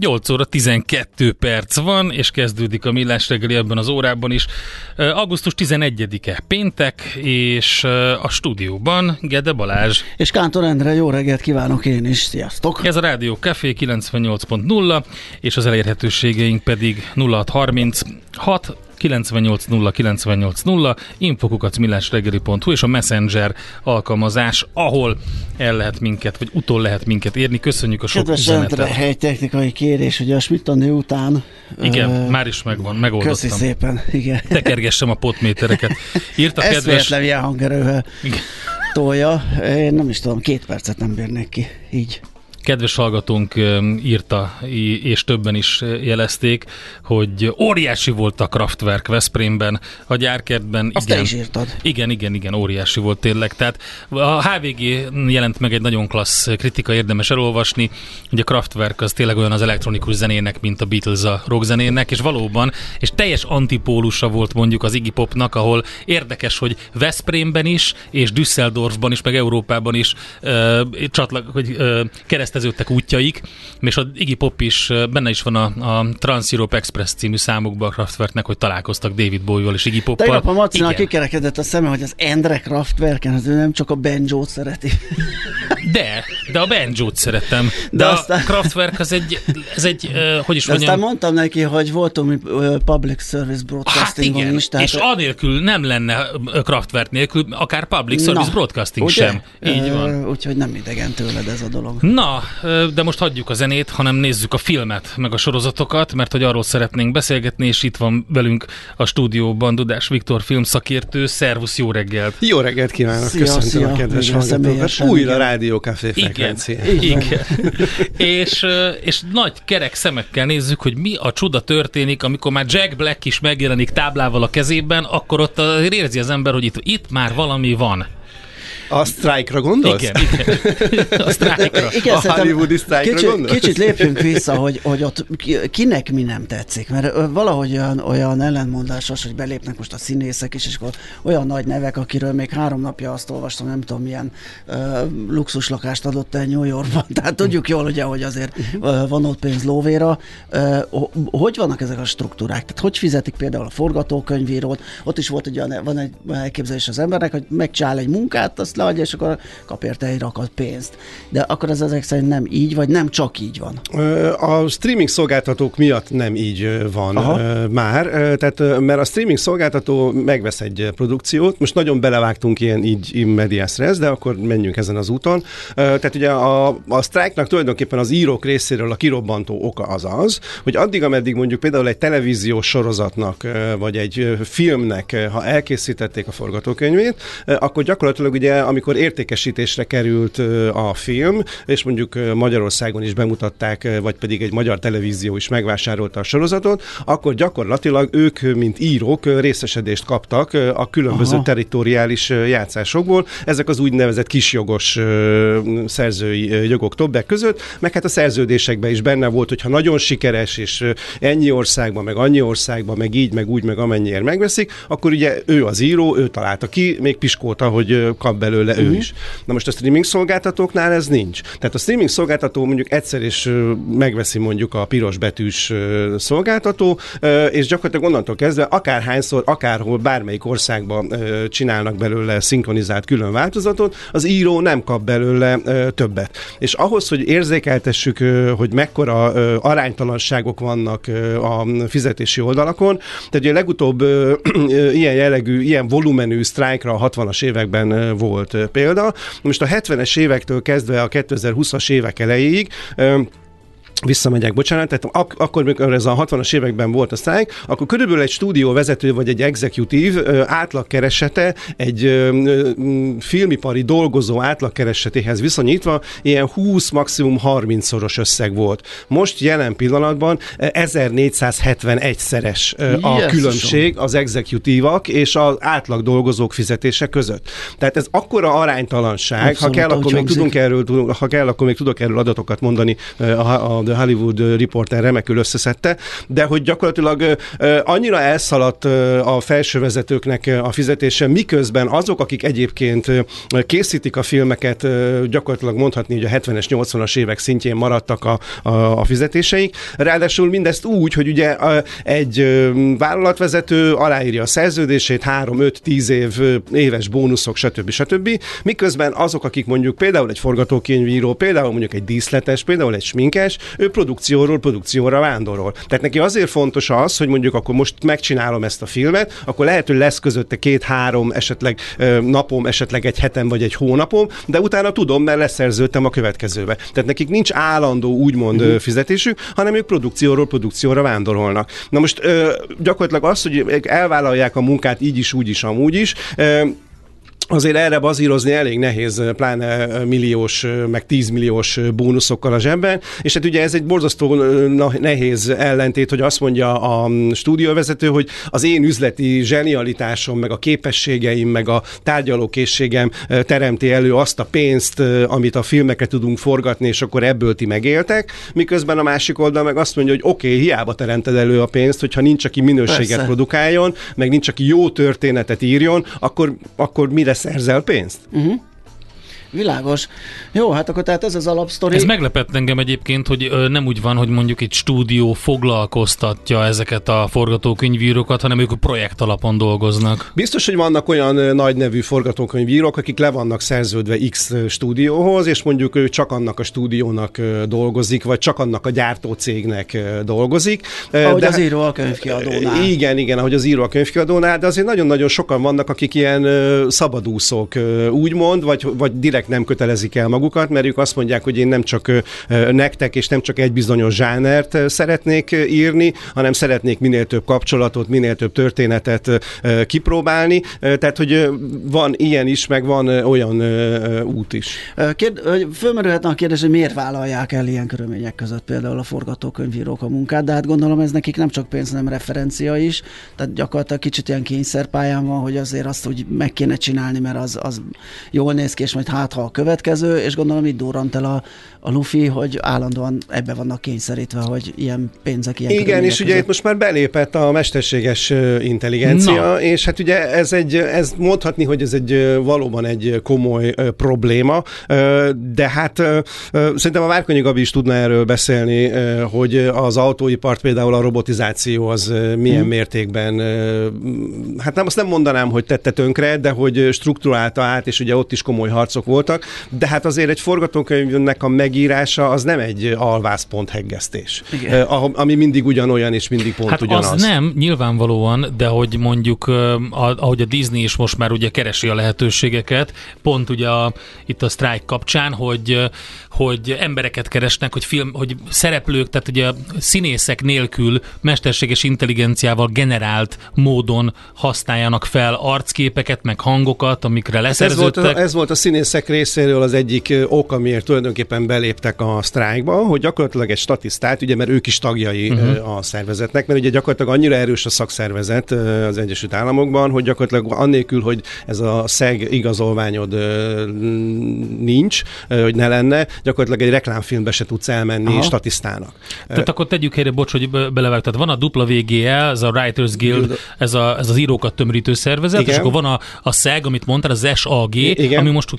8 óra 12 perc van, és kezdődik a millás reggeli ebben az órában is. Augusztus 11-e péntek, és a stúdióban Gede Balázs. És Kántor Endre, jó reggelt kívánok én is, sziasztok! Ez a Rádió Café 98.0, és az elérhetőségeink pedig 0630 6 980 980 infokukat millásreggeli.hu és a Messenger alkalmazás, ahol el lehet minket, vagy utol lehet minket érni. Köszönjük a sok Kedves üzenetet. egy technikai kérés, hogy a schmidt után... Igen, uh, már is megvan, megoldottam. Köszi szépen, igen. Tekergessem a potmétereket. Írt a kedves... ilyen hangerővel tolja. Én nem is tudom, két percet nem bírnék ki, így. Kedves hallgatónk írta, és többen is jelezték, hogy óriási volt a Kraftwerk Veszprémben, a gyárkertben. Azt igen, is írtad. Igen, igen, igen, óriási volt tényleg. Tehát a HVG jelent meg egy nagyon klassz kritika, érdemes elolvasni, hogy a Kraftwerk az tényleg olyan az elektronikus zenének, mint a Beatles a rockzenének, és valóban, és teljes antipólusa volt mondjuk az Iggy Popnak, ahol érdekes, hogy Veszprémben is, és Düsseldorfban is, meg Európában is uh, csatlak, hogy uh, kereszteződtek útjaik, és a Iggy Pop is, benne is van a, a Trans Europe Express című számukban a Kraftwerknek, hogy találkoztak David Bowie-val és Iggy Poppal. Tegnap a Macinak kikerekedett a szeme, hogy az Endre Kraftwerken, az ő nem csak a banjo szereti. De, de a banjo szeretem. De, de a aztán... Kraftwerk az egy, ez egy, uh, hogy is de mondjam. Aztán mondtam neki, hogy voltunk uh, public service broadcasting hát igen, is. Tehát és anélkül nem lenne Kraftwerk nélkül, akár public service Na, broadcasting ugye? sem. Így van. Úgyhogy nem idegen tőled ez a dolog. Na, de most hagyjuk a zenét, hanem nézzük a filmet, meg a sorozatokat, mert hogy arról szeretnénk beszélgetni, és itt van velünk a stúdióban Dudás Viktor filmszakértő. Szervusz, jó reggelt! Jó reggelt kívánok! Szia, Köszöntöm szia, a kedves hallgatókat! Újra Rádió Café frekvencia. Igen, igen. és, és nagy kerek szemekkel nézzük, hogy mi a csuda történik, amikor már Jack Black is megjelenik táblával a kezében, akkor ott érzi az ember, hogy itt, itt már valami van. A sztrájkra gondolsz? Igen, igen. A sztrájkra. Igen, a hollywoodi sztrájkra kicsit, gondolsz? Kicsit lépjünk vissza, hogy, hogy ott kinek mi nem tetszik, mert valahogy olyan, olyan ellentmondásos, hogy belépnek most a színészek is, és akkor olyan nagy nevek, akiről még három napja azt olvastam, nem tudom, milyen uh, luxuslakást adott el New Yorkban. Tehát tudjuk jól, ugye, hogy azért uh, van ott pénz lóvéra. Uh, hogy vannak ezek a struktúrák? Tehát hogy fizetik például a forgatókönyvírót? Ott is volt egy olyan, van egy elképzelés az embernek, hogy megcsinál egy munkát, azt leadja, és akkor kap érte egy rakat pénzt. De akkor ez ezek szerint nem így, vagy nem csak így van? A streaming szolgáltatók miatt nem így van Aha. már, tehát mert a streaming szolgáltató megvesz egy produkciót, most nagyon belevágtunk ilyen így in medias res, de akkor menjünk ezen az úton. Tehát ugye a, a sztrájknak tulajdonképpen az írók részéről a kirobbantó oka az az, hogy addig, ameddig mondjuk például egy televíziós sorozatnak, vagy egy filmnek, ha elkészítették a forgatókönyvét, akkor gyakorlatilag ugye amikor értékesítésre került a film, és mondjuk Magyarországon is bemutatták, vagy pedig egy magyar televízió is megvásárolta a sorozatot, akkor gyakorlatilag ők, mint írók részesedést kaptak a különböző Aha. teritoriális játszásokból. Ezek az úgynevezett kisjogos szerzői jogok többek között, meg hát a szerződésekben is benne volt, hogyha nagyon sikeres, és ennyi országban, meg annyi országban, meg így, meg úgy, meg amennyiért megveszik, akkor ugye ő az író, ő találta ki, még piskolta, hogy kap belőle belőle uh-huh. ő mhm. is. Na most a streaming szolgáltatóknál ez nincs. Tehát a streaming szolgáltató mondjuk egyszer is megveszi mondjuk a piros betűs szolgáltató, és gyakorlatilag onnantól kezdve akárhányszor, akárhol, bármelyik országban csinálnak belőle szinkronizált külön változatot, az író nem kap belőle többet. És ahhoz, hogy érzékeltessük, hogy mekkora aránytalanságok vannak a fizetési oldalakon, tehát ugye legutóbb ilyen jellegű, ilyen volumenű sztrájkra a 60-as években volt volt példa. Most a 70-es évektől kezdve a 2020-as évek elejéig visszamegyek, bocsánat, tehát ak- akkor, amikor ez a 60-as években volt a sztrájk, akkor körülbelül egy stúdióvezető vagy egy exekutív átlagkeresete egy ö, filmipari dolgozó átlagkeresetéhez viszonyítva ilyen 20, maximum 30-szoros összeg volt. Most jelen pillanatban 1471-szeres a yes, különbség az exekutívak és az átlag dolgozók fizetése között. Tehát ez akkora aránytalanság, Abszolút, ha kell, akkor még tudunk erről, ha kell, akkor még tudok erről adatokat mondani a, a The Hollywood Reporter remekül összeszedte, de hogy gyakorlatilag annyira elszaladt a felsővezetőknek a fizetése, miközben azok, akik egyébként készítik a filmeket, gyakorlatilag mondhatni, hogy a 70-es, 80-as évek szintjén maradtak a, a, a fizetéseik. Ráadásul mindezt úgy, hogy ugye egy vállalatvezető aláírja a szerződését, 3-5-10 év éves bónuszok, stb. stb. Miközben azok, akik mondjuk például egy forgatókönyvíró, például mondjuk egy díszletes, például egy sminkes, ő produkcióról produkcióra vándorol. Tehát neki azért fontos az, hogy mondjuk akkor most megcsinálom ezt a filmet, akkor lehet, hogy lesz közötte két-három, esetleg napom, esetleg egy hetem vagy egy hónapom, de utána tudom, mert leszerződtem a következőbe. Tehát nekik nincs állandó úgymond uh-huh. fizetésük, hanem ők produkcióról produkcióra vándorolnak. Na most gyakorlatilag az, hogy elvállalják a munkát így is, úgy is, amúgy is, azért erre bazírozni elég nehéz, pláne milliós, meg tízmilliós bónuszokkal a zsebben, és hát ugye ez egy borzasztó nehéz ellentét, hogy azt mondja a stúdióvezető, hogy az én üzleti zsenialitásom, meg a képességeim, meg a tárgyalókészségem teremti elő azt a pénzt, amit a filmekre tudunk forgatni, és akkor ebből ti megéltek, miközben a másik oldal meg azt mondja, hogy oké, okay, hiába teremted elő a pénzt, hogyha nincs, aki minőséget Persze. produkáljon, meg nincs, aki jó történetet írjon, akkor, akkor mire szerzel pénzt. Uh-huh. Világos. Jó, hát akkor tehát ez az alapsztori. Ez meglepett engem egyébként, hogy ö, nem úgy van, hogy mondjuk egy stúdió foglalkoztatja ezeket a forgatókönyvírókat, hanem ők projekt alapon dolgoznak. Biztos, hogy vannak olyan nagy nevű forgatókönyvírók, akik le vannak szerződve X stúdióhoz, és mondjuk ő csak annak a stúdiónak dolgozik, vagy csak annak a gyártó cégnek dolgozik. Ahogy de, az író a könyvkiadónál. Igen, igen, ahogy az író a könyvkiadónál, de azért nagyon-nagyon sokan vannak, akik ilyen szabadúszók, úgymond, vagy, vagy direkt direkt nem kötelezik el magukat, mert ők azt mondják, hogy én nem csak nektek és nem csak egy bizonyos zsánert szeretnék írni, hanem szeretnék minél több kapcsolatot, minél több történetet kipróbálni. Tehát, hogy van ilyen is, meg van olyan út is. Kérd, fölmerülhetne a kérdés, hogy miért vállalják el ilyen körülmények között például a forgatókönyvírók a munkát, de hát gondolom ez nekik nem csak pénz, nem referencia is, tehát gyakorlatilag kicsit ilyen kényszerpályán van, hogy azért azt úgy meg kéne csinálni, mert az, az jól néz ki, és majd hát ha a következő, és gondolom itt durrant el a, a Luffy, hogy állandóan ebbe vannak kényszerítve, hogy ilyen pénzek, ilyen Igen, és ugye itt most már belépett a mesterséges intelligencia, Na. és hát ugye ez egy, ez mondhatni, hogy ez egy valóban egy komoly probléma, de hát szerintem a Várkonyi Gabi is tudna erről beszélni, hogy az autóipart például a robotizáció az milyen hmm. mértékben, hát nem azt nem mondanám, hogy tette tönkre, de hogy struktúrálta át, és ugye ott is komoly harcok voltak, de hát azért egy forgatókönyvnek a megírása az nem egy alvászpont heggesztés, Igen. ami mindig ugyanolyan és mindig pont hát ugyanaz. az nem, nyilvánvalóan, de hogy mondjuk, ahogy a Disney is most már ugye keresi a lehetőségeket, pont ugye a, itt a sztrájk kapcsán, hogy, hogy embereket keresnek, hogy film, hogy szereplők, tehát ugye színészek nélkül mesterséges intelligenciával generált módon használjanak fel arcképeket, meg hangokat, amikre leszerződtek. Ez volt a, ez volt a színészek részéről az egyik ok, amiért tulajdonképpen beléptek a sztrájkba, hogy gyakorlatilag egy statisztát, ugye mert ők is tagjai uh-huh. a szervezetnek, mert ugye gyakorlatilag annyira erős a szakszervezet az Egyesült Államokban, hogy gyakorlatilag annélkül, hogy ez a szeg igazolványod nincs, hogy ne lenne, gyakorlatilag egy reklámfilmbe se tudsz elmenni Aha. statisztának. Tehát akkor tegyük helyre, bocs, hogy belevág. Tehát van a dupla VGE, ez a Writers Guild, ez, a, ez az írókat tömörítő szervezet, Igen. és akkor van a, a SEG, amit mondtál, az SAG, Igen. ami most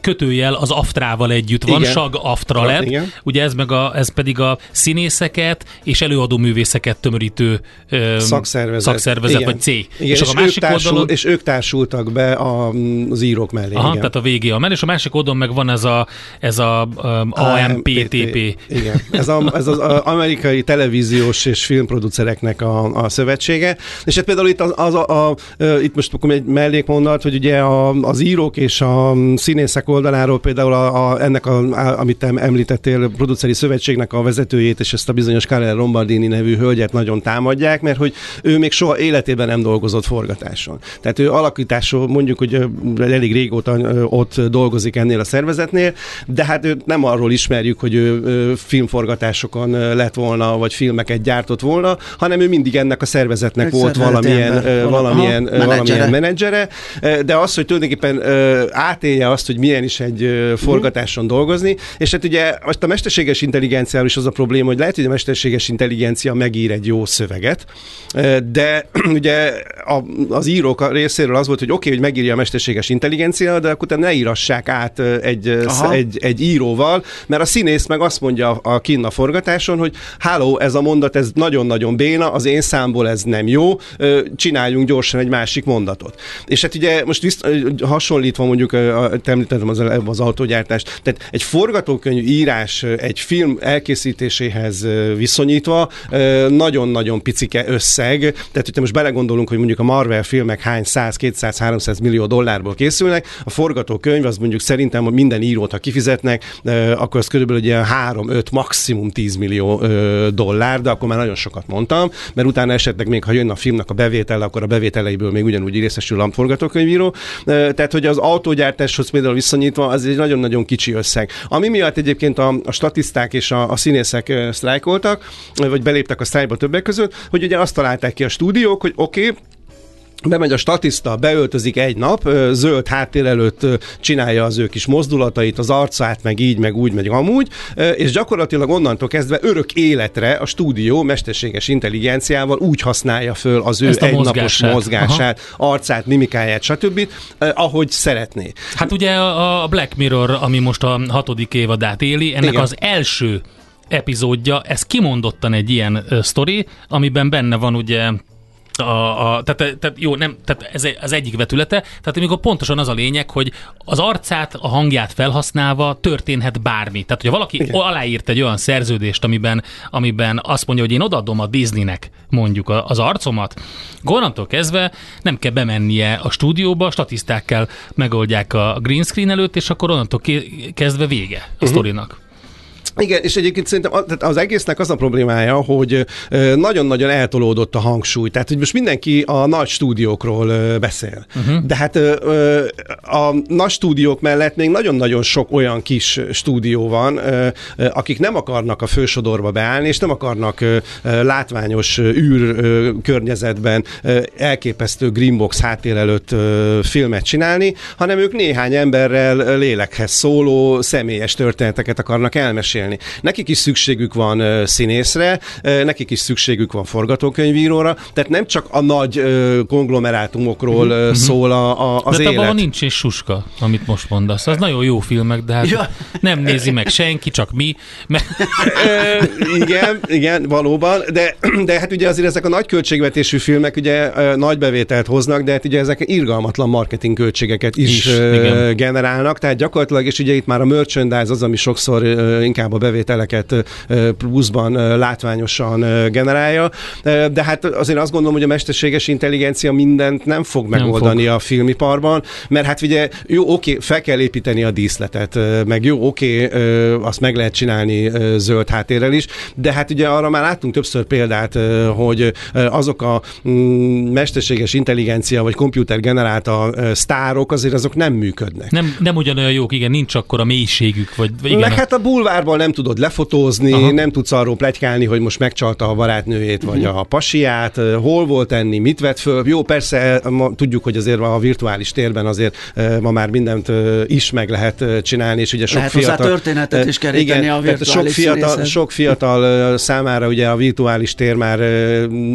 kötőjel az Aftrával együtt van, Igen. SAG Aftra lett. Igen. Ugye ez, meg a, ez pedig a színészeket és előadó művészeket tömörítő ö, szakszervezet, szakszervezet Igen. vagy cég. Igen, és, és, a másik társul, oldalon... és ők társultak be a, az írók mellé. Aha, igen. tehát a VGA mellé, és a másik oldalon meg van ez a, ez a um, AMPTP. Igen, ez, a, ez az amerikai televíziós és filmproducereknek a, a szövetsége. És hát például itt, az, az a, a, a, itt most akkor egy mellékmondat, hogy ugye a, az írók és a színészek oldaláról oldaláról például a, a, ennek, a, a, amit te említettél, produceri szövetségnek a vezetőjét és ezt a bizonyos Karel Lombardini nevű hölgyet nagyon támadják, mert hogy ő még soha életében nem dolgozott forgatáson. Tehát ő alakításról mondjuk, hogy elég régóta ott dolgozik ennél a szervezetnél, de hát őt nem arról ismerjük, hogy ő filmforgatásokon lett volna, vagy filmeket gyártott volna, hanem ő mindig ennek a szervezetnek Egy volt valamilyen, ember. valamilyen, Aha, valamilyen menedzsere. De az, hogy tulajdonképpen átélje azt, hogy milyen is egy forgatáson dolgozni, és hát ugye most a mesterséges intelligenciával is az a probléma, hogy lehet, hogy a mesterséges intelligencia megír egy jó szöveget, de ugye az írók részéről az volt, hogy oké, okay, hogy megírja a mesterséges intelligencia, de akkor ne írassák át egy, egy, egy íróval, mert a színész meg azt mondja a kinn a forgatáson, hogy háló, ez a mondat, ez nagyon-nagyon béna, az én számból ez nem jó, csináljunk gyorsan egy másik mondatot. És hát ugye most viszt, hasonlítva mondjuk, említettem az, az autógyártást, tehát egy forgatókönyv írás egy film elkészítéséhez viszonyítva nagyon-nagyon picike összeg, tehát hogyha most belegondolunk, hogy mondjuk a Marvel filmek hány 100, 200, 300 millió dollárból készülnek, a forgatókönyv az mondjuk szerintem minden írót, ha kifizetnek, akkor az körülbelül ugye 3-5, maximum 10 millió dollár, de akkor már nagyon sokat mondtam, mert utána esetleg még, ha jön a filmnek a bevétele, akkor a bevételeiből még ugyanúgy részesül a forgatókönyvíró. Tehát, hogy az autógyártáshoz például viszonyítva, az egy nagyon-nagyon kicsi összeg. Ami miatt egyébként a, a statiszták és a, a színészek sztrájkoltak, vagy beléptek a sztrájkba többek között, hogy ugye azt találták ki a stúdiók, hogy oké, okay, bemegy a statiszta, beöltözik egy nap, zöld háttér előtt csinálja az ő kis mozdulatait, az arcát, meg így, meg úgy, meg amúgy, és gyakorlatilag onnantól kezdve örök életre a stúdió mesterséges intelligenciával úgy használja föl az ő Ezt egynapos mozgását, mozgását arcát, mimikáját, stb., ahogy szeretné. Hát ugye a Black Mirror, ami most a hatodik évadát éli, ennek Igen. az első epizódja, ez kimondottan egy ilyen sztori, amiben benne van ugye a, a, tehát, tehát jó, nem, tehát ez az egyik vetülete, tehát amikor pontosan az a lényeg, hogy az arcát, a hangját felhasználva történhet bármi. Tehát, hogyha valaki Igen. aláírt egy olyan szerződést, amiben, amiben azt mondja, hogy én odaadom a Disneynek mondjuk az arcomat, onnantól kezdve nem kell bemennie a stúdióba, a statisztákkal megoldják a green screen előtt, és akkor onnantól kezdve vége a uh-huh. sztorinak. Igen, és egyébként szerintem az egésznek az a problémája, hogy nagyon-nagyon eltolódott a hangsúly. Tehát, hogy most mindenki a nagy stúdiókról beszél. Uh-huh. De hát a nagy stúdiók mellett még nagyon-nagyon sok olyan kis stúdió van, akik nem akarnak a fősodorba beállni, és nem akarnak látványos űr környezetben elképesztő Greenbox háttér előtt filmet csinálni, hanem ők néhány emberrel lélekhez szóló személyes történeteket akarnak elmesélni mesélni. Nekik is szükségük van színészre, nekik is szükségük van forgatókönyvíróra, tehát nem csak a nagy konglomerátumokról uh, szól a, a, az de élet. De nincs és suska, amit most mondasz. Az nagyon jó filmek, de hát ja. nem nézi meg senki, csak mi. Mert... igen, igen, valóban, de, de hát ugye azért ezek a nagy költségvetésű filmek ugye nagy bevételt hoznak, de hát ugye ezek irgalmatlan marketing költségeket is, is generálnak, tehát gyakorlatilag, és ugye itt már a merchandise az, ami sokszor inkább inkább a bevételeket pluszban látványosan generálja. De hát azért azt gondolom, hogy a mesterséges intelligencia mindent nem fog megoldani nem fog. a filmiparban, mert hát ugye jó, oké, fel kell építeni a díszletet, meg jó, oké, azt meg lehet csinálni zöld háttérrel is, de hát ugye arra már láttunk többször példát, hogy azok a mm, mesterséges intelligencia vagy komputer generálta sztárok azért azok nem működnek. Nem, nem ugyanolyan jók, igen, nincs akkor a mélységük, vagy igen. Meg hát a bulvárban nem tudod lefotózni, Aha. nem tudsz arról plegykálni, hogy most megcsalta a barátnőjét, vagy uh-huh. a pasiát, hol volt enni, mit vett föl. Jó, persze ma tudjuk, hogy azért a virtuális térben azért ma már mindent is meg lehet csinálni, és ugye sok lehet fiatal... történetet is keríteni igen, a virtuális sok fiatal, sok fiatal számára ugye a virtuális tér már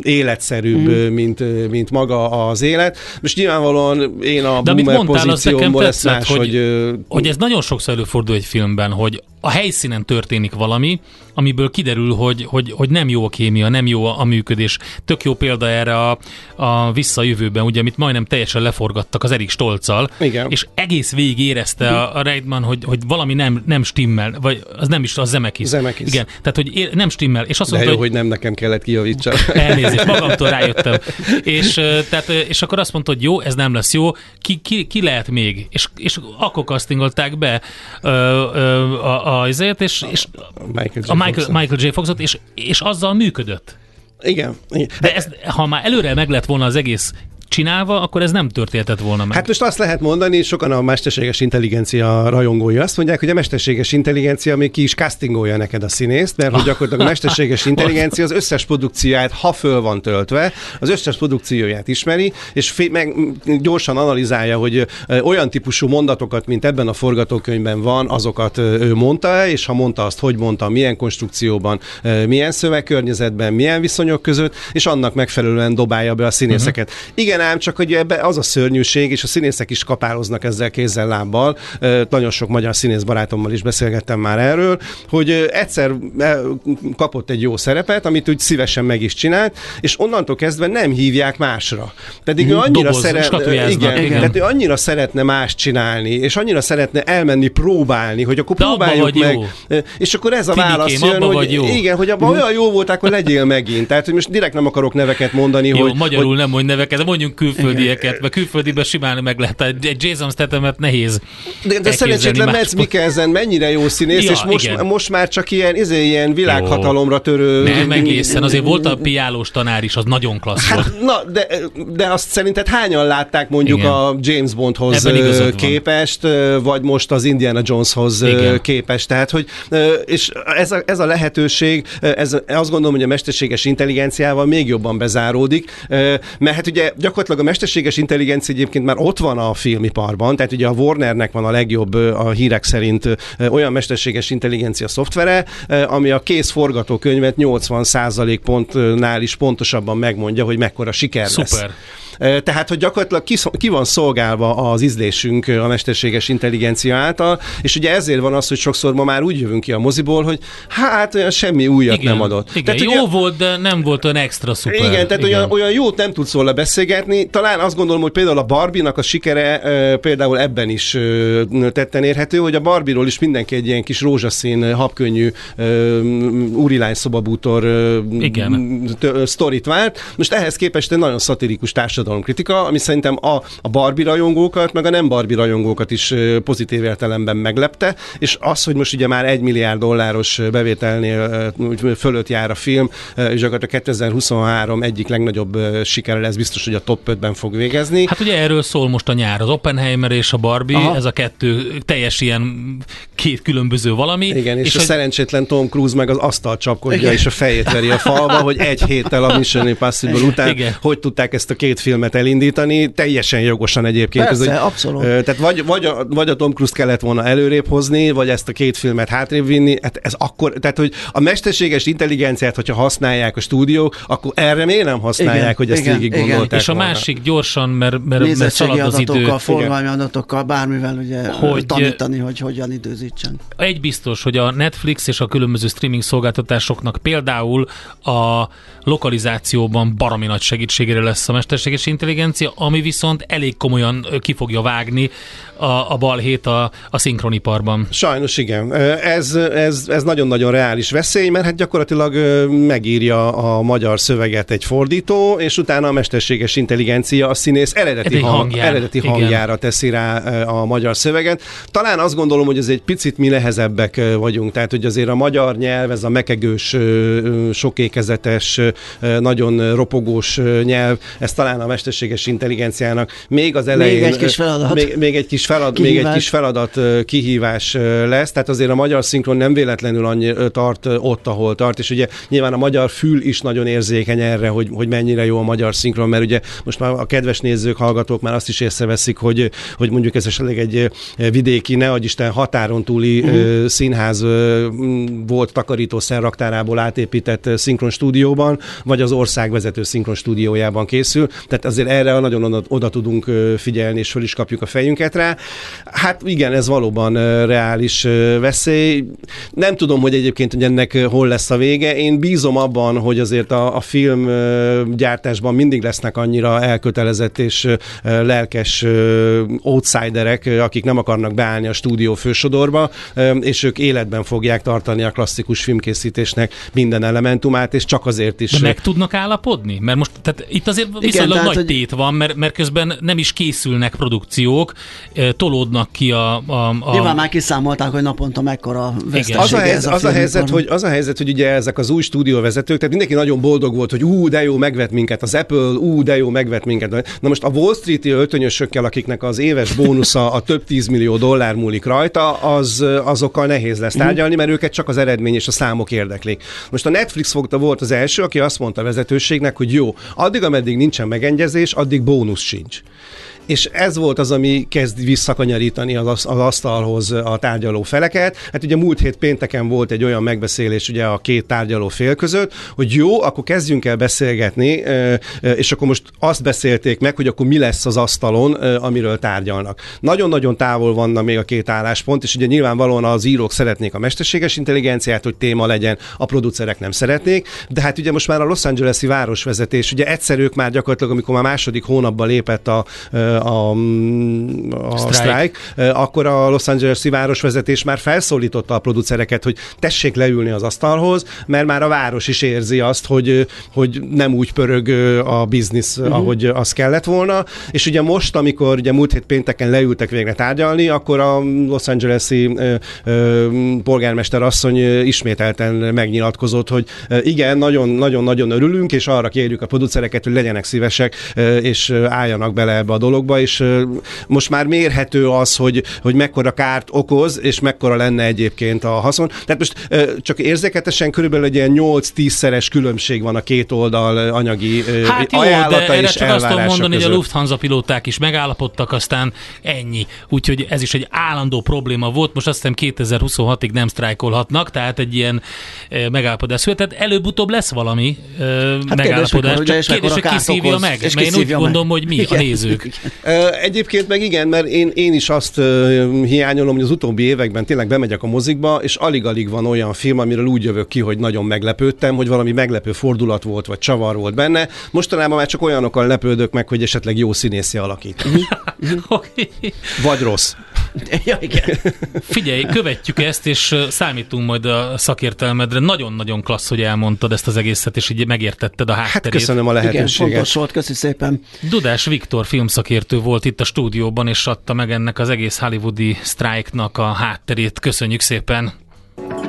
életszerűbb, mm. mint, mint maga az élet. Most nyilvánvalóan én a De boomer pozíciómból ez más, hogy, hogy... Hogy ez nagyon sokszor előfordul egy filmben, hogy a helyszínen történik valami, amiből kiderül, hogy, hogy, hogy nem jó a kémia, nem jó a, a működés. Tök jó példa erre a, a visszajövőben, ugye, amit majdnem teljesen leforgattak az Erik Stolccal, Igen. és egész végig érezte a, a Reitman, hogy, hogy valami nem, nem stimmel, vagy az nem is, az Zemeckis. Zemeckis. Igen, tehát, hogy ér, nem stimmel, és azt De mondta, jó, hogy nem nekem kellett kijavítsam. Elnézést, magamtól rájöttem. És, tehát, és akkor azt mondta, hogy jó, ez nem lesz jó, ki, ki, ki lehet még? És, és akkor castingolták be ö, ö, a, a, azért, és, és Michael J. a Michael, Fox-ot. Michael J. Foxot, és, és azzal működött. Igen. Igen. De ez, ha már előre meg lett volna az egész csinálva, akkor ez nem történhetett volna meg. Hát most azt lehet mondani, sokan a mesterséges intelligencia rajongói azt mondják, hogy a mesterséges intelligencia még ki is castingolja neked a színészt, mert hogy gyakorlatilag a mesterséges intelligencia az összes produkcióját, ha föl van töltve, az összes produkcióját ismeri, és fé- meg gyorsan analizálja, hogy olyan típusú mondatokat, mint ebben a forgatókönyvben van, azokat ő mondta és ha mondta azt, hogy mondta, milyen konstrukcióban, milyen szövegkörnyezetben, milyen viszonyok között, és annak megfelelően dobálja be a színészeket. Uh-huh. Igen, ám csak hogy ebbe az a szörnyűség, és a színészek is kapáloznak ezzel kézzel lábbal. Nagyon sok magyar színész barátommal is beszélgettem már erről, hogy egyszer ö, kapott egy jó szerepet, amit úgy szívesen meg is csinált, és onnantól kezdve nem hívják másra. Pedig ő Mhm, annyira doboz, szeret, igen, igen. igen. Tehát ő annyira szeretne más csinálni, és annyira szeretne elmenni próbálni, hogy akkor De próbáljuk meg. jó. És akkor ez a Fibikém, válasz jön, hogy jó. igen, hogy abban olyan jó volt, akkor legyél megint. Tehát, hogy most direkt nem akarok neveket mondani, Jó, hogy, magyarul hogy nem mondj neveket, de mondjunk külföldieket, mert külföldibe simán meg lehet. Egy Jason Stathamet nehéz De, de szerencsétlen másból. Mikkelsen mennyire jó színész, Ja, és most, igen. most már csak ilyen, izé, ilyen világhatalomra törő... Nem egészen, azért volt a piálós tanár is, az nagyon klassz volt. Hát, na, de, de azt szerinted hányan látták mondjuk Igen. a James Bondhoz van. képest, ö, vagy most az Indiana Joneshoz Igen. képest. Tehát, hogy és ez a, ez a lehetőség, ez, azt gondolom, hogy a mesterséges intelligenciával még jobban bezáródik, mert hát ugye gyakorlatilag a mesterséges intelligencia egyébként már ott van a filmiparban, tehát ugye a Warnernek van a legjobb a hírek szerint olyan mesterséges intelligencia szoftvere, ami a kész forgatókönyvet 80% pontnál is pontosabban megmondja, hogy mekkora siker lesz. Szuper. Ö, Tehát, hogy gyakorlatilag ki, ki van szolgálva az ízlésünk a mesterséges intelligencia által, és ugye ezért van az, hogy sokszor ma már úgy jövünk ki a moziból, hogy hát olyan semmi újat Igen, nem adott. igen tehát, jó ugye, volt, de nem volt olyan extra szuper. igen, tehát Olyan, olyan jót nem tudsz róla beszélgetni. Talán azt gondolom, hogy például a Barbie-nak a sikere például ebben is tetten érhető, hogy a Barbie-ról is mindenki egy ilyen kis rózsaszín, habkönnyű úrilány szobabútor Igen. sztorit várt. Most ehhez képest egy nagyon szatirikus társadalomkritika, ami szerintem a, a Barbie rajongókat, meg a nem Barbie rajongókat is pozitív értelemben meglepte, és az, hogy most ugye már egy milliárd dolláros bevételnél fölött jár a film, és gyakorlatilag 2023 egyik legnagyobb sikere lesz, biztos, hogy a top 5-ben fog végezni. Hát ugye erről szól most a nyár, az Oppenheimer és a Barbie, Aha. ez a kettő teljes ilyen két különböző valami. Igen, és, és a hogy- szerencsétlen Tom Cruise meg az asztalt csapkodja, Igen. és a fejét veri a falba, hogy egy héttel a Mission Impossible után Igen. hogy tudták ezt a két filmet elindítani, teljesen jogosan egyébként. Persze, ez, hogy, abszolút. Tehát vagy, vagy, a, vagy a Tom Cruise kellett volna előrébb hozni, vagy ezt a két filmet hátrébb vinni. Hát ez akkor, tehát hogy a mesterséges intelligenciát, hogyha használják a stúdiók, akkor erre miért nem használják, Igen, hogy ezt igen, végig igen. gondolták és a volna? másik gyorsan, mert, mert, mert szalad az idő. adatokkal, forgalmi adatokkal, bármivel ugye Hogy- hogy, tanítani, hogy hogyan időzítsen. Egy biztos, hogy a Netflix és a különböző streaming szolgáltatásoknak például a lokalizációban baromi nagy segítségére lesz a mesterséges intelligencia, ami viszont elég komolyan ki fogja vágni a, a balhét a, a szinkroniparban. Sajnos igen. Ez, ez, ez nagyon-nagyon reális veszély, mert hát gyakorlatilag megírja a magyar szöveget egy fordító, és utána a mesterséges intelligencia a színész eredeti, hang, hangján. eredeti Igen. hangjára teszi rá a magyar szöveget. Talán azt gondolom, hogy ez egy picit mi nehezebbek vagyunk, tehát hogy azért a magyar nyelv, ez a mekegős, sokékezetes, nagyon ropogós nyelv, ez talán a mesterséges intelligenciának még az elején... egy kis feladat. Még, még egy kis felad, még egy Kihívás. kis feladat, kihívás lesz, tehát azért a magyar szinkron nem véletlenül annyi tart ott, ahol tart, és ugye nyilván a magyar fül is nagyon érzékeny erre, hogy, hogy mennyire jó a magyar szinkron, mert ugye most már a kedves nézők, hallgatók már azt is észreveszik, hogy, hogy mondjuk ez esetleg egy vidéki, ne Isten határon túli uh-huh. színház volt takarítószer raktárából átépített szinkron stúdióban, vagy az ország vezető szinkron stúdiójában készül. Tehát azért erre nagyon oda, oda tudunk figyelni, és föl is kapjuk a fejünket rá. Hát igen, ez valóban reális veszély. Nem tudom, hogy egyébként hogy ennek hol lesz a vége. Én bízom abban, hogy azért a, a film gyártásban mindig lesznek annyira elkötelezett és lelkes outsiderek, akik nem akarnak beállni a stúdió fősodorba, és ők életben fogják tartani a klasszikus filmkészítésnek minden elementumát, és csak azért is. De meg tudnak állapodni? Mert most tehát itt azért viszonylag Igen, nagy hogy... tét van, mert, mert közben nem is készülnek produkciók, tolódnak ki a... a, a... Nyilván már kiszámolták, hogy naponta mekkora veszteség az a, helyzet, a, az, a helyzet, hogy, az a helyzet, hogy ugye ezek az új stúdióvezetők, tehát mindenki nagyon boldog volt, hogy ú, de jó, megvet minket az Apple, ú, de jó, megvet minket. Na most a Wall Street-i öltönyösökkel, akiknek az éves bónusza a több tízmillió dollár múlik rajta, az, azokkal nehéz lesz tárgyalni, mert őket csak az eredmény és a számok érdeklik. Most a Netflix fogta volt az első, aki azt mondta a vezetőségnek, hogy jó, addig, ameddig nincsen megegyezés, addig bónusz sincs és ez volt az, ami kezd visszakanyarítani az, az asztalhoz a tárgyaló feleket. Hát ugye múlt hét pénteken volt egy olyan megbeszélés ugye a két tárgyaló fél között, hogy jó, akkor kezdjünk el beszélgetni, és akkor most azt beszélték meg, hogy akkor mi lesz az asztalon, amiről tárgyalnak. Nagyon-nagyon távol vannak még a két álláspont, és ugye nyilvánvalóan az írók szeretnék a mesterséges intelligenciát, hogy téma legyen, a producerek nem szeretnék, de hát ugye most már a Los Angeles-i városvezetés, ugye egyszer ők már gyakorlatilag, amikor már második hónapban lépett a, a, a strike, akkor a Los Angeles-i városvezetés már felszólította a producereket, hogy tessék leülni az asztalhoz, mert már a város is érzi azt, hogy, hogy nem úgy pörög a biznisz, uh-huh. ahogy az kellett volna, és ugye most, amikor ugye múlt hét pénteken leültek végre tárgyalni, akkor a Los Angeles-i polgármester asszony ismételten megnyilatkozott, hogy igen, nagyon-nagyon-nagyon örülünk, és arra kérjük a producereket, hogy legyenek szívesek, és álljanak bele ebbe a dologba, és most már mérhető az, hogy, hogy mekkora kárt okoz, és mekkora lenne egyébként a haszon. Tehát most csak érzéketesen körülbelül egy ilyen 8-10-szeres különbség van a két oldal anyagi hát jó, ajánlata de erre és csak azt tudom mondani, között. hogy a Lufthansa pilóták is megállapodtak, aztán ennyi. Úgyhogy ez is egy állandó probléma volt. Most azt hiszem 2026-ig nem sztrájkolhatnak, tehát egy ilyen megállapodás született. Előbb-utóbb lesz valami hát megállapodás. Kérdés, csak kérdés, hogy ki szívja meg. Mert én úgy gondolom, hogy mi Igen. a nézők. Egyébként meg igen, mert én, én is azt hiányolom, hogy az utóbbi években tényleg bemegyek a mozikba, és alig-alig van olyan film, amiről úgy jövök ki, hogy nagyon meglepődtem, hogy valami meglepő fordulat volt, vagy csavar volt benne. Mostanában már csak olyanokkal lepődök meg, hogy esetleg jó színészi alakít. Vagy rossz. Ja, igen. Figyelj, követjük ezt, és számítunk majd a szakértelmedre. Nagyon-nagyon klassz, hogy elmondtad ezt az egészet, és így megértetted a hát hátterét. Hát köszönöm a lehetőséget. Igen, fontos volt, köszi szépen. Dudás Viktor filmszakértő volt itt a stúdióban, és adta meg ennek az egész hollywoodi sztrájknak a hátterét. Köszönjük szépen!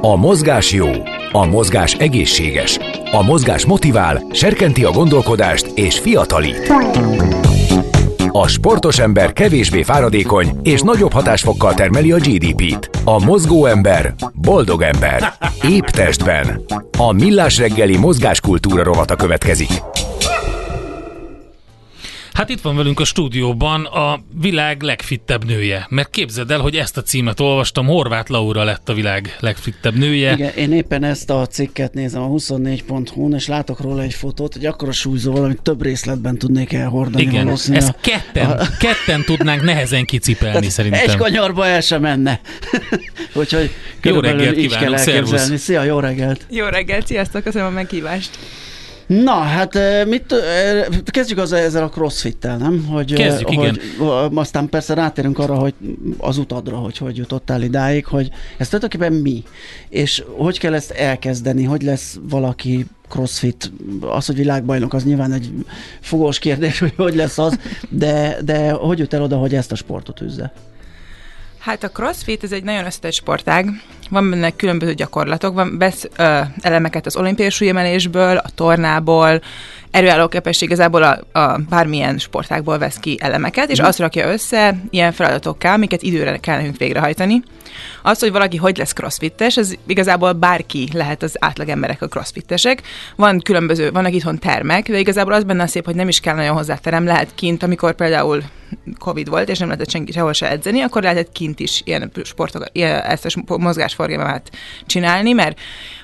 A mozgás jó, a mozgás egészséges, a mozgás motivál, serkenti a gondolkodást és fiatalít. A sportos ember kevésbé fáradékony és nagyobb hatásfokkal termeli a GDP-t. A mozgó ember boldog ember. Épp testben. A millás reggeli mozgáskultúra rovata következik. Hát itt van velünk a stúdióban a világ legfittebb nője. Mert képzeld el, hogy ezt a címet olvastam, Horváth Laura lett a világ legfittebb nője. Igen, én éppen ezt a cikket nézem a 24.hu-n, és látok róla egy fotót, egy akkora súlyzóval, amit több részletben tudnék elhordani. Igen, ezt ketten, a... ketten tudnánk nehezen kicipelni Tehát szerintem. Egy kanyarba el sem menne. Úgyhogy jó reggelt elképzelni. Szervusz. Szia, jó reggelt! Jó reggelt, sziasztok, köszönöm a meghívást! Na, hát mit, kezdjük az ezzel a crossfit-tel, nem? Hogy, kezdjük, hogy, igen. Aztán persze rátérünk arra, hogy az utadra, hogy hogy jutottál idáig, hogy ez tulajdonképpen mi? És hogy kell ezt elkezdeni? Hogy lesz valaki crossfit, az, hogy világbajnok, az nyilván egy fogós kérdés, hogy hogy lesz az, de, de hogy jut el oda, hogy ezt a sportot üzze? Hát a crossfit ez egy nagyon összetett sportág. Van benne különböző gyakorlatok, van vesz ö, elemeket az olimpiai súlyemelésből, a tornából, erőálló képesség igazából a, a bármilyen sportákból vesz ki elemeket, és mm. azt rakja össze ilyen feladatokká, amiket időre kell nekünk végrehajtani. Az, hogy valaki hogy lesz crossfittes, ez igazából bárki lehet az átlag emberek a crossfittesek. Van különböző, vannak itthon termek, de igazából az benne szép, hogy nem is kell nagyon hozzá terem, lehet kint, amikor például Covid volt, és nem lehetett senki sehol se edzeni, akkor lehetett kint is ilyen sportokat, ilyen, ezt a mozgásforgalmát csinálni, mert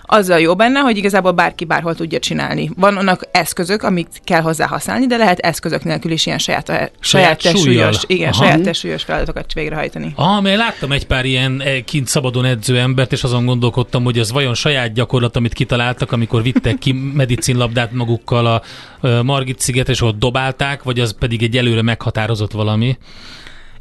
azzal jó benne, hogy igazából bárki bárhol tudja csinálni. Van annak eszközök, amit kell hozzá használni, de lehet eszközök nélkül is ilyen saját, saját, saját testsúlyos, igen, Aha. saját testsúlyos feladatokat végrehajtani. Ah, mert láttam egy pár ilyen eh, kint szabadon edző embert, és azon gondolkodtam, hogy ez vajon saját gyakorlat, amit kitaláltak, amikor vittek ki medicinlabdát magukkal a Margit sziget, és ott dobálták, vagy az pedig egy előre meghatározott valami?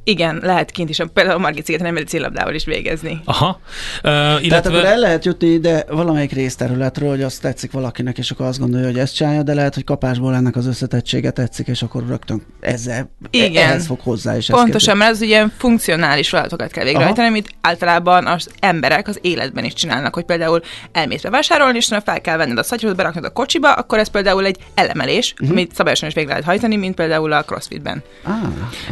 Igen, lehet kint is, például a Margit szigeten emeli célabdával is végezni. Aha. Uh, illetve... Tehát akkor el lehet jutni ide valamelyik részterületről, hogy azt tetszik valakinek, és akkor azt gondolja, hogy ezt csinálja, de lehet, hogy kapásból ennek az összetettsége tetszik, és akkor rögtön ezzel, e- Igen. ehhez fog hozzá is. Pontosan, mert az ilyen funkcionális feladatokat kell végrehajtani, amit általában az emberek az életben is csinálnak, hogy például elmész bevásárolni, és fel kell venned a szatyrot, beraknod a kocsiba, akkor ez például egy elemelés, uh-huh. amit szabályosan is végre lehet hajtani, mint például a crossfitben. Ah,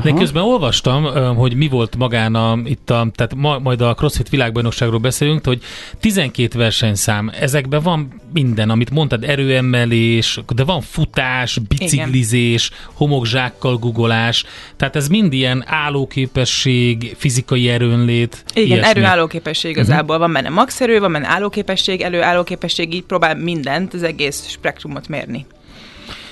de közben olvastam, hogy mi volt magán a, itt a, tehát ma, majd a CrossFit világbajnokságról beszélünk, hogy 12 versenyszám, ezekben van minden, amit mondtad, erőemelés, de van futás, biciklizés, Igen. homokzsákkal gugolás, tehát ez mind ilyen állóképesség, fizikai erőnlét. Igen, ilyesmi. erőállóképesség mhm. igazából. Uh-huh. Van benne max erő, van benne állóképesség, előállóképesség, így próbál mindent, az egész spektrumot mérni.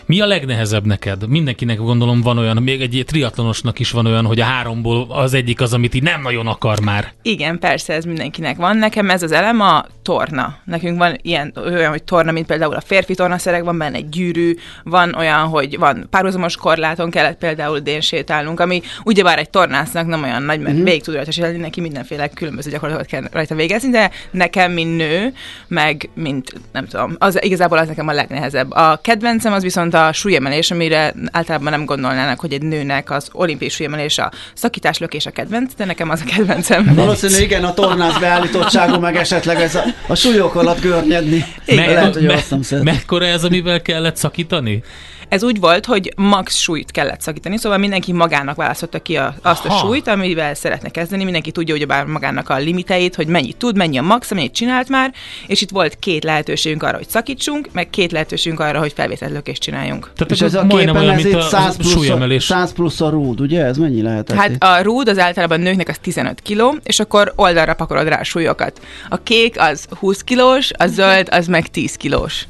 Mi a legnehezebb neked? Mindenkinek gondolom van olyan, még egy triatlonosnak is van olyan, hogy a háromból az egyik az, amit így nem nagyon akar már. Igen, persze, ez mindenkinek van. Nekem ez az elem a torna. Nekünk van ilyen olyan, hogy torna, mint például a férfi tornaszerek, van benne egy gyűrű, van olyan, hogy van párhuzamos korláton kellett például dén sétálnunk, ami ugyebár egy tornásznak nem olyan nagy, mert mm-hmm. végig tud rajta sétálni, neki mindenféle különböző gyakorlatokat kell rajta végezni, de nekem, mint nő, meg mint nem tudom, az igazából az nekem a legnehezebb. A kedvencem az viszont a súlyemelés, amire általában nem gondolnának, hogy egy nőnek az olimpiai súlyemelés a szakítás lökés a kedvenc, de nekem az a kedvencem. Valószínűleg igen, a tornász beállítottságú, meg esetleg ez a, a súlyok alatt görnyedni. Igen. Lehet, hogy me, mekkora ez, amivel kellett szakítani? Ez úgy volt, hogy max súlyt kellett szakítani, szóval mindenki magának választotta ki a, azt Aha. a súlyt, amivel szeretne kezdeni. Mindenki tudja, hogy bár magának a limiteit, hogy mennyit tud, mennyi a max, mennyit csinált már, és itt volt két lehetőségünk arra, hogy szakítsunk, meg két lehetőségünk arra, hogy felvétellökést csináljunk. Tehát és ez a képen olyan, ez itt 100 plusz, a, 100 plusz a rúd, ugye? Ez mennyi lehet? Hát a rúd az általában nőknek az 15 kiló, és akkor oldalra pakolod rá a súlyokat. A kék az 20 kilós, a zöld az meg 10 kilós.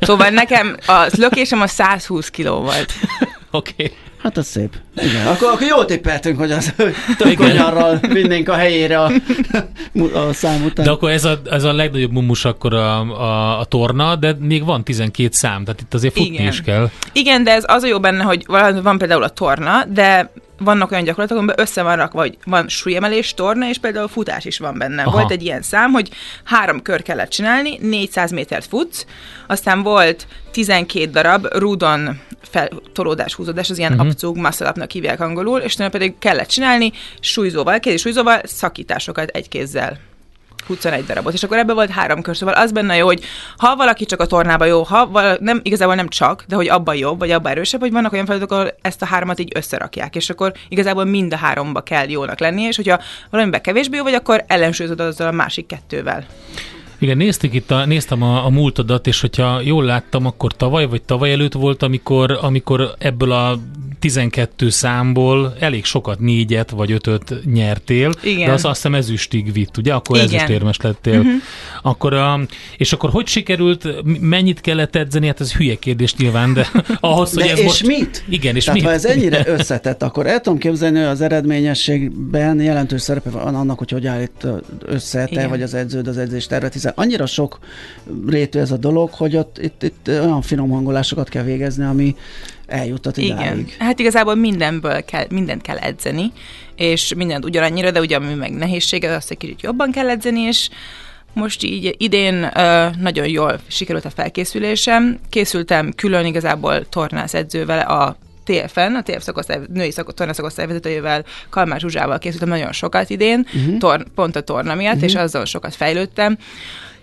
Szóval nekem a lökésem a 120 kiló volt. Oké. Okay. Hát az szép. Igen. Akkor, akkor jól tippeltünk, hogy az több konyarral vinnénk a helyére a, a szám után. De akkor ez a, ez a legnagyobb mumus akkor a, a, a torna, de még van 12 szám, tehát itt azért futni Igen. is kell. Igen, de ez az a jó benne, hogy van például a torna, de vannak olyan gyakorlatok, amiben össze van rakva, hogy van súlyemelés, torna, és például futás is van benne. Aha. Volt egy ilyen szám, hogy három kör kellett csinálni, 400 métert futsz, aztán volt 12 darab rudon fel, tolódás, húzódás, az ilyen uh-huh. abcug, muscle hívják angolul, és utána pedig kellett csinálni súlyzóval, kézi súlyzóval szakításokat egy kézzel. 21 darabot, és akkor ebben volt három kör, szóval az benne jó, hogy ha valaki csak a tornába jó, ha vala, nem, igazából nem csak, de hogy abban jobb, vagy abban erősebb, hogy vannak olyan feladatok, ahol ezt a háromat így összerakják, és akkor igazából mind a háromba kell jónak lenni, és hogyha valamiben kevésbé jó vagy, akkor ellensúlyozod azzal a másik kettővel. Igen, nézték itt a, néztem a, a múltadat, és hogyha jól láttam, akkor tavaly vagy tavaly előtt volt, amikor, amikor ebből a 12 számból elég sokat, négyet vagy ötöt nyertél, Igen. de az azt hiszem ezüstig vitt, ugye? Akkor Igen. ezüstérmes lettél. Uh-huh. Akkor, a, és akkor hogy sikerült, mennyit kellett edzeni? Hát ez hülye kérdés nyilván, de ahhoz, de hogy ez és most... mit? Igen, és Tehát mit? ha ez ennyire összetett, akkor el tudom képzelni, hogy az eredményességben jelentős szerepe van annak, hogy hogy állít össze te, vagy az edződ az edzés tervet, hiszen annyira sok rétű ez a dolog, hogy ott itt, itt olyan finom hangolásokat kell végezni, ami eljutott idáig. Igen. Hát igazából mindenből kell, mindent kell edzeni, és mindent ugyanannyira, de ugye ami meg nehézsége, azt egy kicsit jobban kell edzeni, és most így idén uh, nagyon jól sikerült a felkészülésem. Készültem külön igazából tornász edzővel a TFN, a TF szakosztály, női szakos, torna szakosztály vezetőjével, Kalmár Zsuzsával készültem nagyon sokat idén, uh-huh. tor, pont a torna miatt, uh-huh. és azzal sokat fejlődtem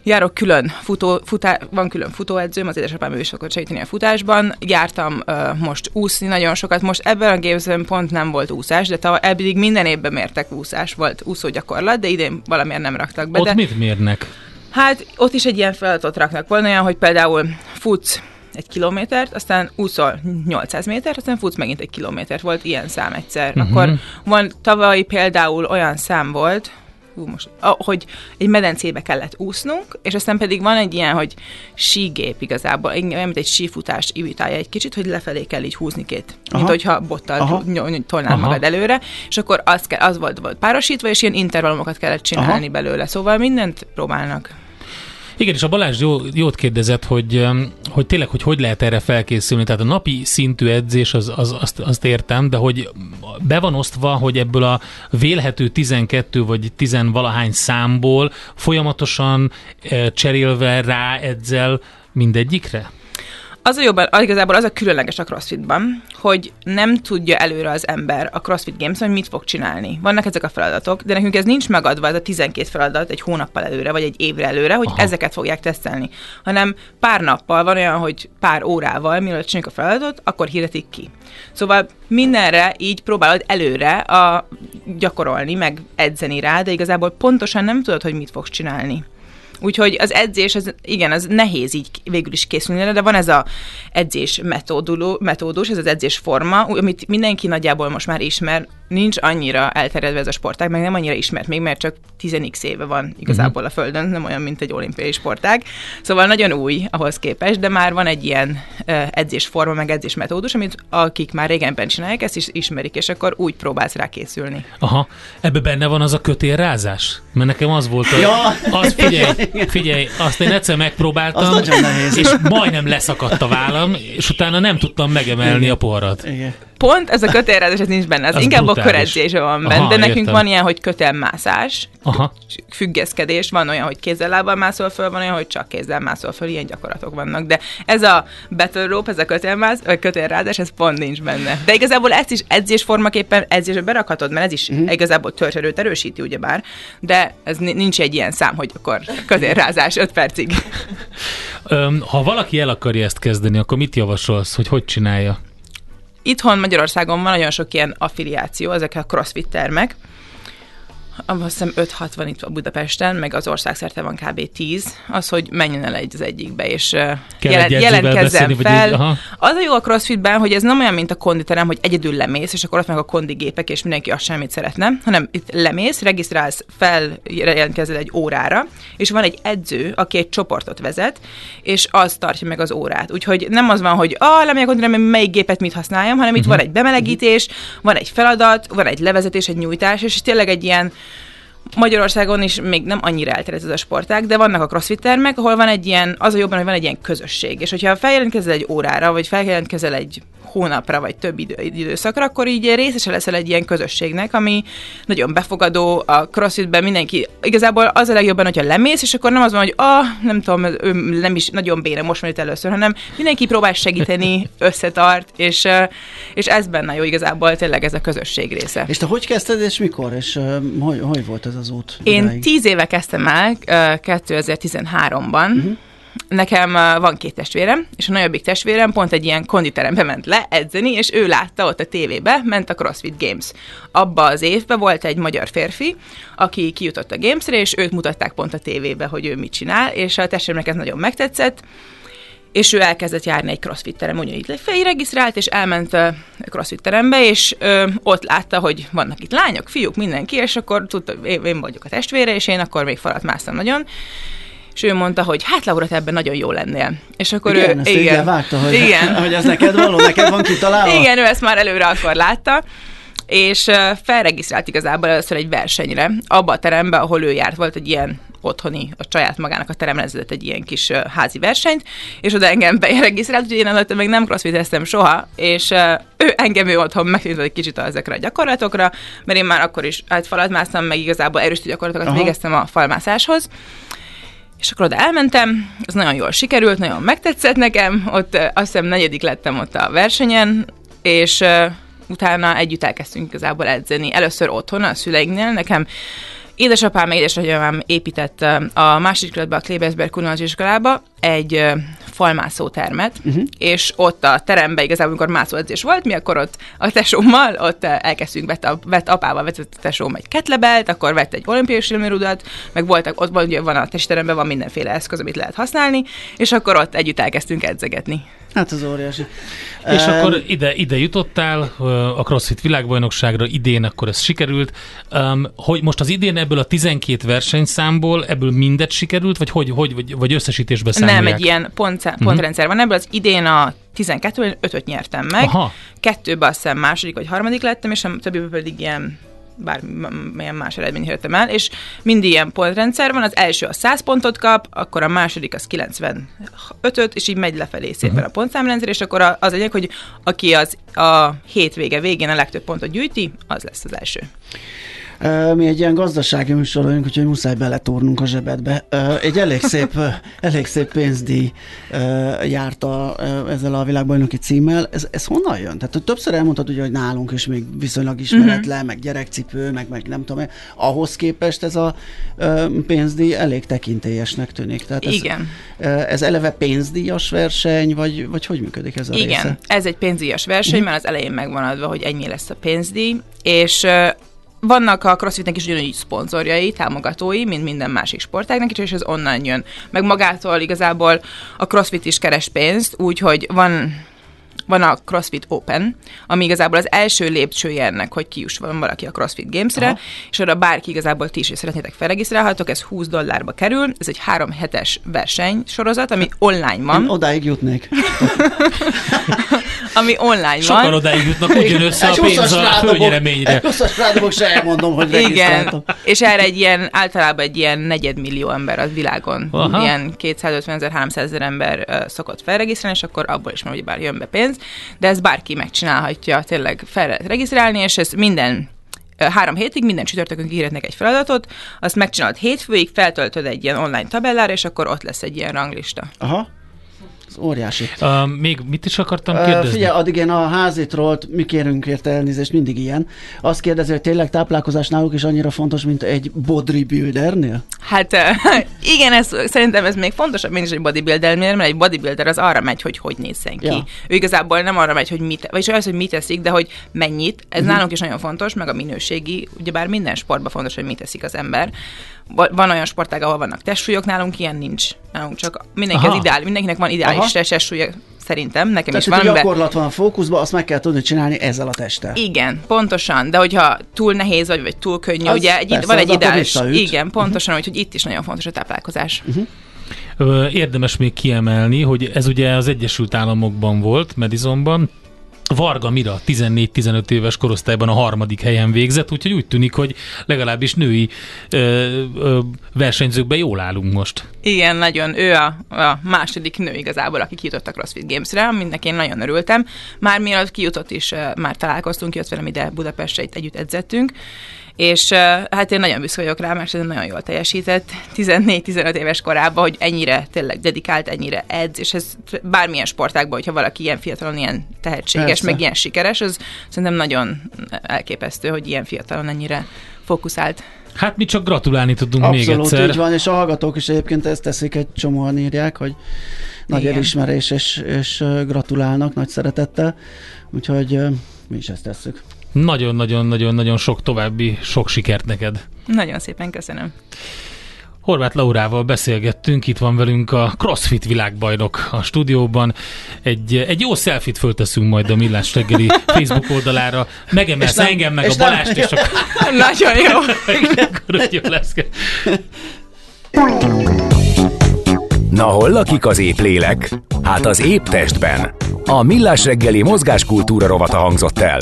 járok külön futó, futá, van külön futóedzőm, az édesapám ő is szokott segíteni a futásban. Jártam uh, most úszni nagyon sokat, most ebben a gépzőn pont nem volt úszás, de tavaly eddig minden évben mértek úszás, volt úszó gyakorlat, de idén valamiért nem raktak be. Ott de, mit mérnek? Hát ott is egy ilyen feladatot raknak. Van olyan, hogy például futsz egy kilométert, aztán úszol 800 métert, aztán futsz megint egy kilométert. Volt ilyen szám egyszer. Uh-huh. Akkor van tavaly például olyan szám volt, hú, most, hogy egy medencébe kellett úsznunk, és aztán pedig van egy ilyen, hogy sígép igazából, olyan, mint egy sífutás imitálja egy kicsit, hogy lefelé kell így húzni két, Aha. mint hogyha bottal tolnál magad előre, és akkor az, kell, az volt, volt párosítva, és ilyen intervallumokat kellett csinálni Aha. belőle, szóval mindent próbálnak. Igen, és a Balázs jó, jót kérdezett, hogy, hogy tényleg, hogy hogy lehet erre felkészülni. Tehát a napi szintű edzés, az, az, azt, azt értem, de hogy be van osztva, hogy ebből a vélhető 12 vagy 10 valahány számból folyamatosan cserélve rá edzel mindegyikre? Az a jobban, igazából az a különleges a crossfitban, hogy nem tudja előre az ember a crossfit games hogy mit fog csinálni. Vannak ezek a feladatok, de nekünk ez nincs megadva, ez a 12 feladat egy hónappal előre, vagy egy évre előre, hogy Aha. ezeket fogják tesztelni. Hanem pár nappal van olyan, hogy pár órával, mielőtt csináljuk a feladatot, akkor hirdetik ki. Szóval mindenre így próbálod előre a gyakorolni, meg edzeni rá, de igazából pontosan nem tudod, hogy mit fogsz csinálni. Úgyhogy az edzés, az, igen, az nehéz így végül is készülni, de van ez a edzés metóduló, metódus, ez az edzés forma, amit mindenki nagyjából most már ismer, nincs annyira elterjedve ez a sportág, meg nem annyira ismert még, mert csak 10 éve van igazából a Földön, nem olyan, mint egy olimpiai sportág. Szóval nagyon új ahhoz képest, de már van egy ilyen edzésforma, meg edzésmetódus, amit akik már régenben csinálják, ezt is ismerik, és akkor úgy próbálsz rá készülni. Aha, ebbe benne van az a kötélrázás? Mert nekem az volt, a, ja. az figyelj, figyelj, azt én egyszer megpróbáltam, az és majdnem leszakadt a vállam, és utána nem tudtam megemelni Igen. a poharat. Igen pont ez a kötélrázás, ez nincs benne, az, az inkább brutális. a köredzés van benne, Aha, de nekünk értem. van ilyen, hogy kötelmászás, Aha. függeszkedés, van olyan, hogy kézzel lábbal mászol föl, van olyan, hogy csak kézzel mászol föl, ilyen gyakorlatok vannak, de ez a battle rope, ez a kötélmász, vagy kötélrázás, ez pont nincs benne. De igazából ezt is edzésformaképpen edzésbe berakhatod, mert ez is uh-huh. igazából törzserőt erősíti, ugyebár, de ez nincs egy ilyen szám, hogy akkor kötélrázás 5 percig. ha valaki el akarja ezt kezdeni, akkor mit javasolsz, hogy hogy csinálja? Itthon Magyarországon van nagyon sok ilyen affiliáció, ezek a crossfit termek, azt hiszem 5-6 van itt a Budapesten, meg az országszerte van kb. 10, az, hogy menjen el egy az egyikbe, és jelen, jelentkezzen fel. Így, az a jó a crossfitben, hogy ez nem olyan, mint a konditerem, hogy egyedül lemész, és akkor ott meg a kondigépek, és mindenki azt semmit szeretne, hanem itt lemész, regisztrálsz fel, jelentkezel egy órára, és van egy edző, aki egy csoportot vezet, és az tartja meg az órát. Úgyhogy nem az van, hogy ah, lemegyek konditerem, melyik gépet mit használjam, hanem itt uh-huh. van egy bemelegítés, van egy feladat, van egy levezetés, egy nyújtás, és tényleg egy ilyen Magyarországon is még nem annyira elterjedt ez a sportág, de vannak a crossfit termek, ahol van egy ilyen, az a jobban, hogy van egy ilyen közösség. És hogyha feljelentkezel egy órára, vagy feljelentkezel egy hónapra, vagy több idő, időszakra, akkor így részese leszel egy ilyen közösségnek, ami nagyon befogadó, a crossfitben mindenki, igazából az a legjobban, hogyha lemész, és akkor nem az van, hogy ah, nem tudom, ő nem is nagyon béne, most itt először, hanem mindenki próbál segíteni, összetart, és, és ez benne jó igazából tényleg ez a közösség része. És te hogy kezdted, és mikor, és hogy, hogy volt ez az út? Én idáig? tíz éve kezdtem el, uh, 2013-ban, uh-huh nekem van két testvérem, és a nagyobbik testvérem pont egy ilyen konditerembe ment le edzeni, és ő látta ott a tévébe, ment a CrossFit Games. Abba az évben volt egy magyar férfi, aki kijutott a Gamesre, és őt mutatták pont a tévébe, hogy ő mit csinál, és a testvéremnek ez nagyon megtetszett, és ő elkezdett járni egy crossfit terem, ugyanígy felregisztrált, és elment a crossfit terembe, és ö, ott látta, hogy vannak itt lányok, fiúk, mindenki, és akkor tudta, én, én vagyok a testvére, és én akkor még falat másztam nagyon, és ő mondta, hogy hát Laura, te ebben nagyon jó lennél. És akkor igen, ő, ezt igen, vágta, hogy, igen. hogy ez neked való, neked van kitalálva. Igen, ő ezt már előre akkor látta és felregisztrált igazából először egy versenyre, abba a terembe, ahol ő járt, volt egy ilyen otthoni, a saját magának a teremlezett egy ilyen kis házi versenyt, és oda engem beregisztrált, úgyhogy én előtte még nem crossfiteztem soha, és ő engem ő otthon megtanított egy kicsit ezekre a gyakorlatokra, mert én már akkor is hát falat másztam, meg igazából erős gyakorlatokat Aha. végeztem a falmászáshoz, és akkor oda elmentem, ez nagyon jól sikerült, nagyon megtetszett nekem, ott azt hiszem negyedik lettem ott a versenyen, és utána együtt elkezdtünk igazából edzeni. Először otthon, a szüleiknél. Nekem Édesapám, édesanyám épített a másik kerületbe, a Klebersberg Kulinaris iskolába egy falmászó termet, uh-huh. és ott a teremben igazából, amikor mászóedzés volt, mi akkor ott a tesómmal, ott elkezdtünk, vett, a, vett apával vetett a tesóm egy ketlebelt, akkor vett egy olimpiai silmirudat, meg voltak, ott van, ugye van a testteremben van mindenféle eszköz, amit lehet használni, és akkor ott együtt elkezdtünk edzegetni. Hát az óriási. És um, akkor ide, ide jutottál a CrossFit világbajnokságra, idén akkor ez sikerült. Um, hogy most az idén ebből a 12 versenyszámból ebből mindet sikerült, vagy hogy, hogy vagy, vagy összesítésbe számolják? Nem, egy ilyen pont, mhm. pontrendszer van ebből. Az idén a 12 ötöt nyertem meg. Aha. Kettőben azt hiszem második vagy harmadik lettem, és a többi pedig ilyen bármilyen más eredmény jöttem el, és mindig ilyen pontrendszer van, az első a 100 pontot kap, akkor a második az 95-öt, és így megy lefelé szépen uh-huh. a pontszámrendszer, és akkor az egyik, hogy aki az a hétvége végén a legtöbb pontot gyűjti, az lesz az első. Mi egy ilyen gazdasági műsor vagyunk, úgyhogy muszáj beletúrnunk a zsebedbe. Egy elég szép, elég szép pénzdíj járt a, ezzel a világbajnoki címmel. Ez, ez honnan jön? Tehát többször elmondtad, ugye, hogy nálunk is még viszonylag ismeretlen, uh-huh. meg gyerekcipő, meg, meg nem tudom, ahhoz képest ez a pénzdíj elég tekintélyesnek tűnik. Tehát ez, Igen. Ez eleve pénzdíjas verseny, vagy, vagy hogy működik ez a Igen, része? ez egy pénzdíjas verseny, uh-huh. mert az elején megvan adva, hogy ennyi lesz a pénzdíj, és vannak a CrossFitnek is ugyanúgy szponzorjai, támogatói, mint minden másik sportágnak is, és ez onnan jön. Meg magától igazából a CrossFit is keres pénzt, úgyhogy van van a CrossFit Open, ami igazából az első lépcsője ennek, hogy kiusson valaki a CrossFit Games-re, Aha. és oda bárki igazából ti is szeretnétek felregisztrálhatok, ez 20 dollárba kerül, ez egy három hetes versenysorozat, ami online van. Én odáig jutnék. ami online Sokan van. Sokan odáig jutnak, úgy jön össze a pénz a fölnyereményre. Egy 20 se elmondom, hogy Igen, és erre egy ilyen, általában egy ilyen negyedmillió ember az világon, Aha. ilyen 250 ezer, 300 ezer ember uh, szokott felregisztrálni, és akkor abból is már bár jön be pénz, de ez bárki megcsinálhatja, tényleg fel lehet regisztrálni, és ez minden három hétig minden csütörtökön kihirdetnek egy feladatot, azt megcsinálod hétfőig, feltöltöd egy ilyen online tabellára, és akkor ott lesz egy ilyen ranglista. Aha. Ez óriási. Uh, még mit is akartam kérdezni? Uh, figyelj, addig én a házitról, mi kérünk érte elnézést, mindig ilyen. Azt kérdezi, hogy tényleg táplálkozás náluk is annyira fontos, mint egy bodybuildernél? Hát uh, igen, ez, szerintem ez még fontosabb, mint is egy bodybuildernél, mert egy bodybuilder az arra megy, hogy hogy nézzen ki. Ja. Ő igazából nem arra megy, hogy mit, vagy az, hogy mit teszik, de hogy mennyit. Ez uh-huh. nálunk is nagyon fontos, meg a minőségi, ugyebár minden sportban fontos, hogy mit teszik az ember van olyan sportág, ahol vannak testsúlyok, nálunk ilyen nincs. Nálunk csak mindenki Aha. az ideál, mindenkinek van ideális testsúlya, szerintem, nekem Tehát, is van. Tehát gyakorlat van a fókuszban, azt meg kell tudni csinálni ezzel a testtel. Igen, pontosan, de hogyha túl nehéz vagy, vagy túl könnyű, az ugye egy, persze, van egy ideális, igen, pontosan, uh-huh. hogy itt is nagyon fontos a táplálkozás. Uh-huh. Érdemes még kiemelni, hogy ez ugye az Egyesült Államokban volt, Madisonban, Varga Mira 14-15 éves korosztályban a harmadik helyen végzett, úgyhogy úgy tűnik, hogy legalábbis női ö, ö, versenyzőkben jól állunk most. Igen, nagyon. Ő a, a második nő igazából, aki kijutott a CrossFit Games-re, aminek én nagyon örültem. Már mielőtt kijutott is, már találkoztunk, jött velem ide Budapestre, itt együtt edzettünk, és hát én nagyon büszke vagyok rá, mert ez nagyon jól teljesített 14-15 éves korában, hogy ennyire tényleg dedikált, ennyire edz, és ez bármilyen sportágban, hogyha valaki ilyen fiatalon ilyen tehetséges, Persze. meg ilyen sikeres, az szerintem nagyon elképesztő, hogy ilyen fiatalon ennyire fókuszált. Hát mi csak gratulálni tudunk Abszolút, még egyszer. így van, és a hallgatók is egyébként ezt teszik, egy csomóan írják, hogy nagy Igen. elismerés, és, és gratulálnak nagy szeretettel, úgyhogy mi is ezt tesszük. Nagyon-nagyon-nagyon-nagyon sok további, sok sikert neked. Nagyon szépen köszönöm. Horváth Laurával beszélgettünk, itt van velünk a CrossFit világbajnok a stúdióban. Egy, egy jó selfit fölteszünk majd a Millás reggeli Facebook oldalára. Megemelsz nem, engem, meg a Balást, és akkor... Nagyon jó. akkor jó lesz. Na hol lakik az épp lélek? Hát az épp testben. A Millás reggeli mozgáskultúra rovata hangzott el.